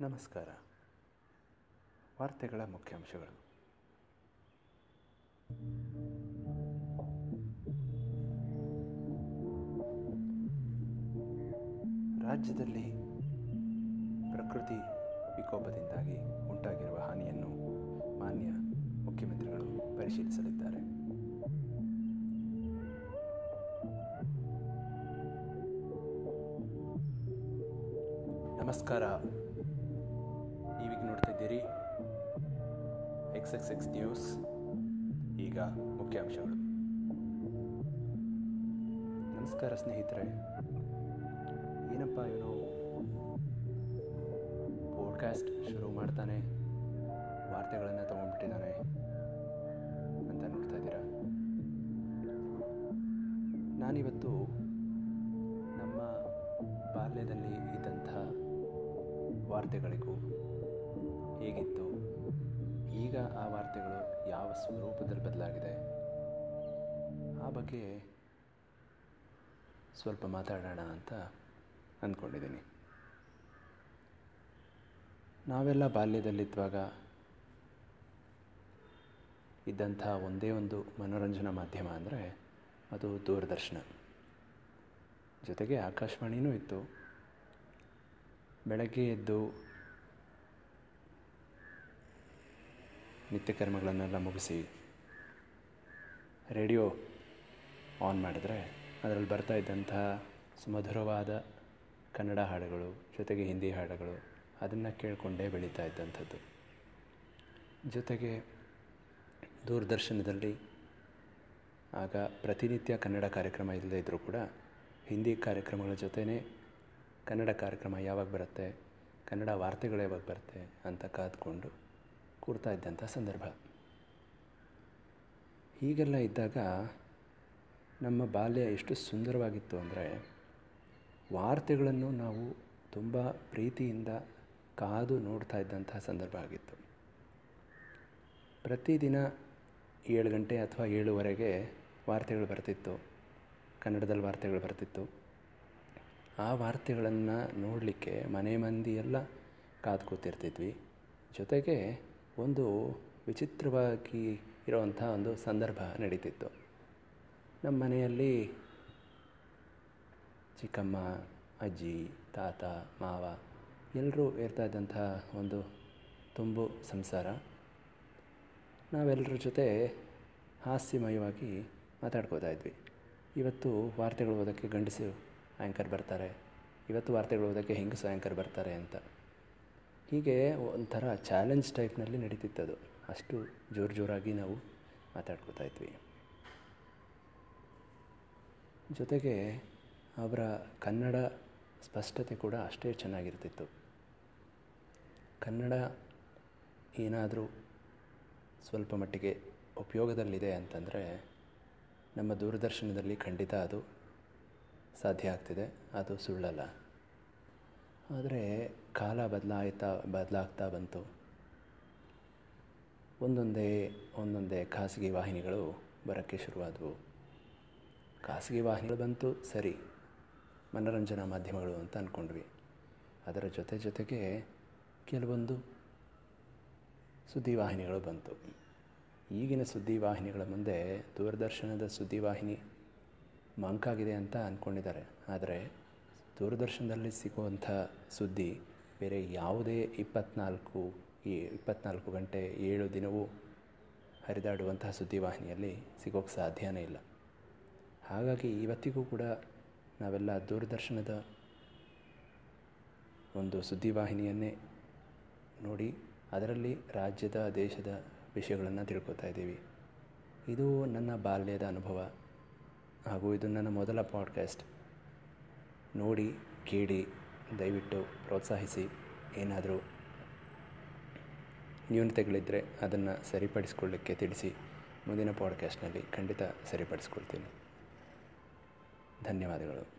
ನಮಸ್ಕಾರ. ವಾರ್ತೆಗಳ ಮುಖ್ಯಾಂಶಗಳು. ರಾಜ್ಯದಲ್ಲಿ ಪ್ರಕೃತಿ ವಿಕೋಪದಿಂದಾಗಿ ಉಂಟಾಗಿರುವ ಹಾನಿಯನ್ನು ಮಾನ್ಯ ಮುಖ್ಯಮಂತ್ರಿಗಳು ಪರಿಶೀಲಿಸಲಿದ್ದಾರೆ. ನಮಸ್ಕಾರ. ಇದ್ದೀರಿ ಎಕ್ಸ್ ಎಕ್ಸ್ ಎಕ್ಸ್ ನ್ಯೂಸ್ ಈಗ ಮುಖ್ಯಾಂಶಗಳು. ನಮಸ್ಕಾರ ಸ್ನೇಹಿತರೆ. ಏನಪ್ಪ ಇವನು? ಪಾಡ್ಕಾಸ್ಟ್ ಶುರು ಮಾಡ್ತಾನೆ. ವಾರ್ತೆಗಳನ್ನು ತೊಗೊಂಡ್ಬಿಟ್ಟಿದ್ದಾನೆ ಅಂತ ನೋಡ್ತಾ ಇದ್ದೀರಾ? ನಾನಿವತ್ತು ನಮ್ಮ ಬಾಲ್ಯದಲ್ಲಿ ಇದ್ದಂಥ ವಾರ್ತೆಗಳಿಗೂ ಯಾವ ಸ್ವರೂಪದಲ್ಲಿ ಬದಲಾಗಿದೆ? ಆ ಬಗ್ಗೆ ಸ್ವಲ್ಪ ಮಾತಾಡೋಣ ಅಂತ ಅಂದ್ಕೊಂಡಿದ್ದೀನಿ. ನಾವೆಲ್ಲ ಬಾಲ್ಯದಲ್ಲಿದ್ದಾಗ ಇದ್ದಂಥ ಒಂದೇ ಒಂದು ಮನೋರಂಜನಾ ಮಾಧ್ಯಮ ಅಂದರೆ ಅದು ದೂರದರ್ಶನ. ಜೊತೆಗೆ ಆಕಾಶವಾಣಿನೂ ಇತ್ತು. ಬೆಳಗ್ಗೆ ಎದ್ದು ನಿತ್ಯ ಕರ್ಮಗಳನ್ನೆಲ್ಲ ಮುಗಿಸಿ ರೇಡಿಯೋ ಆನ್ ಮಾಡಿದ್ರೆ ಅದರಲ್ಲಿ ಬರ್ತಾ ಇದ್ದಂತಹ ಸುಮಧುರವಾದ ಕನ್ನಡ ಹಾಡುಗಳು, ಜೊತೆಗೆ ಹಿಂದಿ ಹಾಡುಗಳು ಅದನ್ನು ಕೇಳಿಕೊಂಡೇ ಬೆಳೀತಾ ಇದ್ದಂಥದ್ದು. ಜೊತೆಗೆ ದೂರದರ್ಶನದಲ್ಲಿ ಆಗ ಪ್ರತಿನಿತ್ಯ ಕನ್ನಡ ಕಾರ್ಯಕ್ರಮ ಇಲ್ಲದೇ ಇದ್ದರೂ ಕೂಡ ಹಿಂದಿ ಕಾರ್ಯಕ್ರಮಗಳ ಜೊತೆಯೇ ಕನ್ನಡ ಕಾರ್ಯಕ್ರಮ ಯಾವಾಗ ಬರುತ್ತೆ, ಕನ್ನಡ ವಾರ್ತೆಗಳು ಯಾವಾಗ ಬರುತ್ತೆ ಅಂತ ಕಾದ್ಕೊಂಡು ಕೂಡ್ತಾ ಇದ್ದಂಥ ಸಂದರ್ಭ. ಹೀಗೆಲ್ಲ ಇದ್ದಾಗ ನಮ್ಮ ಬಾಲ್ಯ ಎಷ್ಟು ಸುಂದರವಾಗಿತ್ತು ಅಂದರೆ ವಾರ್ತೆಗಳನ್ನು ನಾವು ತುಂಬ ಪ್ರೀತಿಯಿಂದ ಕಾದು ನೋಡ್ತಾ ಇದ್ದಂತಹ ಸಂದರ್ಭ ಆಗಿತ್ತು. ಪ್ರತಿದಿನ ಏಳು ಗಂಟೆ ಅಥವಾ ಏಳುವರೆಗೆ ವಾರ್ತೆಗಳು ಬರ್ತಿತ್ತು. ಕನ್ನಡದಲ್ಲಿ ವಾರ್ತೆಗಳು ಬರ್ತಿತ್ತು. ಆ ವಾರ್ತೆಗಳನ್ನು ನೋಡಲಿಕ್ಕೆ ಮನೆ ಮಂದಿ ಎಲ್ಲ ಕಾದು ಕೂತಿರ್ತಿದ್ವಿ. ಜೊತೆಗೆ ಒಂದು ವಿಚಿತ್ರವಾಗಿ ಇರುವಂಥ ಒಂದು ಸಂದರ್ಭ ನಡೀತಿತ್ತು. ನಮ್ಮ ಮನೆಯಲ್ಲಿ ಚಿಕ್ಕಮ್ಮ, ಅಜ್ಜಿ, ತಾತ, ಮಾವ ಎಲ್ಲರೂ ಇರ್ತಾ ಇದ್ದಂಥ ಒಂದು ತುಂಬು ಸಂಸಾರ. ನಾವೆಲ್ಲರ ಜೊತೆ ಹಾಸ್ಯಮಯವಾಗಿ ಮಾತಾಡ್ಕೋತಾ ಇದ್ವಿ. ಇವತ್ತು ವಾರ್ತೆಗಳು ಓದೋಕ್ಕೆ ಗಂಡಸು ಆ್ಯಂಕರ್ ಬರ್ತಾರೆ. ಇವತ್ತು ವಾರ್ತೆಗಳು ಓದೋಕ್ಕೆ ಹೆಂಗಸು ಆ್ಯಂಕರ್ ಬರ್ತಾರೆ ಅಂತ. ಹೀಗೆ ಒಂಥರ ಚಾಲೆಂಜ್ ಟೈಪ್ನಲ್ಲಿ ನಡೀತಿತ್ತದು ಅಷ್ಟು ಜೋರು ಜೋರಾಗಿ ನಾವು ಮಾತಾಡ್ಕೋತಾ ಇದ್ವಿ. ಜೊತೆಗೆ ಅವರ ಕನ್ನಡ ಸ್ಪಷ್ಟತೆ ಕೂಡ ಅಷ್ಟೇ ಚೆನ್ನಾಗಿರ್ತಿತ್ತು. ಕನ್ನಡ ಏನಾದರೂ ಸ್ವಲ್ಪ ಮಟ್ಟಿಗೆ ಉಪಯೋಗದಲ್ಲಿದೆ ಅಂತಂದರೆ ನಮ್ಮ ದೂರದರ್ಶನದಲ್ಲಿ ಖಂಡಿತ ಅದು ಸಾಧ್ಯ ಆಗ್ತಿದೆ. ಅದು ಸುಳ್ಳಲ್ಲ. ಆದರೆ ಕಾಲ ಬದಲಾಯ್ತಾ, ಬದಲಾಗ್ತಾ ಬಂತು. ಒಂದೊಂದೇ ಒಂದೊಂದೇ ಖಾಸಗಿ ವಾಹಿನಿಗಳು ಬರೋಕ್ಕೆ ಶುರುವಾದವು. ಖಾಸಗಿ ವಾಹಿನಿಗಳು ಬಂತು, ಸರಿ. ಮನೋರಂಜನಾ ಮಾಧ್ಯಮಗಳು ಅಂತ ಅಂದ್ಕೊಂಡ್ವಿ ಅದರ ಜೊತೆ ಜೊತೆಗೆ ಕೆಲವೊಂದು ಸುದ್ದಿವಾಹಿನಿಗಳು ಬಂತು. ಈಗಿನ ಸುದ್ದಿವಾಹಿನಿಗಳ ಮುಂದೆ ದೂರದರ್ಶನದ ಸುದ್ದಿವಾಹಿನಿ ಮಂಕಾಗಿದೆ ಅಂತ ಅಂದ್ಕೊಂಡಿದ್ದಾರೆ ಆದರೆ ದೂರದರ್ಶನದಲ್ಲಿ ಸಿಗುವಂಥ ಸುದ್ದಿ ಬೇರೆ ಯಾವುದೇ ಇಪ್ಪತ್ತ್ನಾಲ್ಕು ಈ ಇಪ್ಪತ್ತ್ನಾಲ್ಕು ಗಂಟೆ ಏಳು ದಿನವೂ ಹರಿದಾಡುವಂತಹ ಸುದ್ದಿವಾಹಿನಿಯಲ್ಲಿ ಸಿಗೋಕ್ಕೆ ಸಾಧ್ಯನೇ ಇಲ್ಲ. ಹಾಗಾಗಿ ಇವತ್ತಿಗೂ ಕೂಡ ನಾವೆಲ್ಲ ದೂರದರ್ಶನದ ಒಂದು ಸುದ್ದಿವಾಹಿನಿಯನ್ನೇ ನೋಡಿ ಅದರಲ್ಲಿ ರಾಜ್ಯದ, ದೇಶದ ವಿಷಯಗಳನ್ನು ತಿಳ್ಕೊತಾ ಇದ್ದೀವಿ. ಇದು ನನ್ನ ಬಾಲ್ಯದ ಅನುಭವ ಹಾಗೂ ಇದು ನನ್ನ ಮೊದಲ ಪಾಡ್ಕಾಸ್ಟ್. ನೋಡಿ ಕೇಳಿ ದಯವಿಟ್ಟು ಪ್ರೋತ್ಸಾಹಿಸಿ. ಏನಾದರೂ ನ್ಯೂನತೆಗಳಿದ್ದರೆ ಅದನ್ನು ಸರಿಪಡಿಸ್ಕೊಳ್ಳಿಕ್ಕೆ ತಿಳಿಸಿ. ಮುಂದಿನ ಪಾಡ್ಕಾಸ್ಟ್ನಲ್ಲಿ ಖಂಡಿತ ಸರಿಪಡಿಸ್ಕೊಳ್ತೀನಿ. ಧನ್ಯವಾದಗಳು.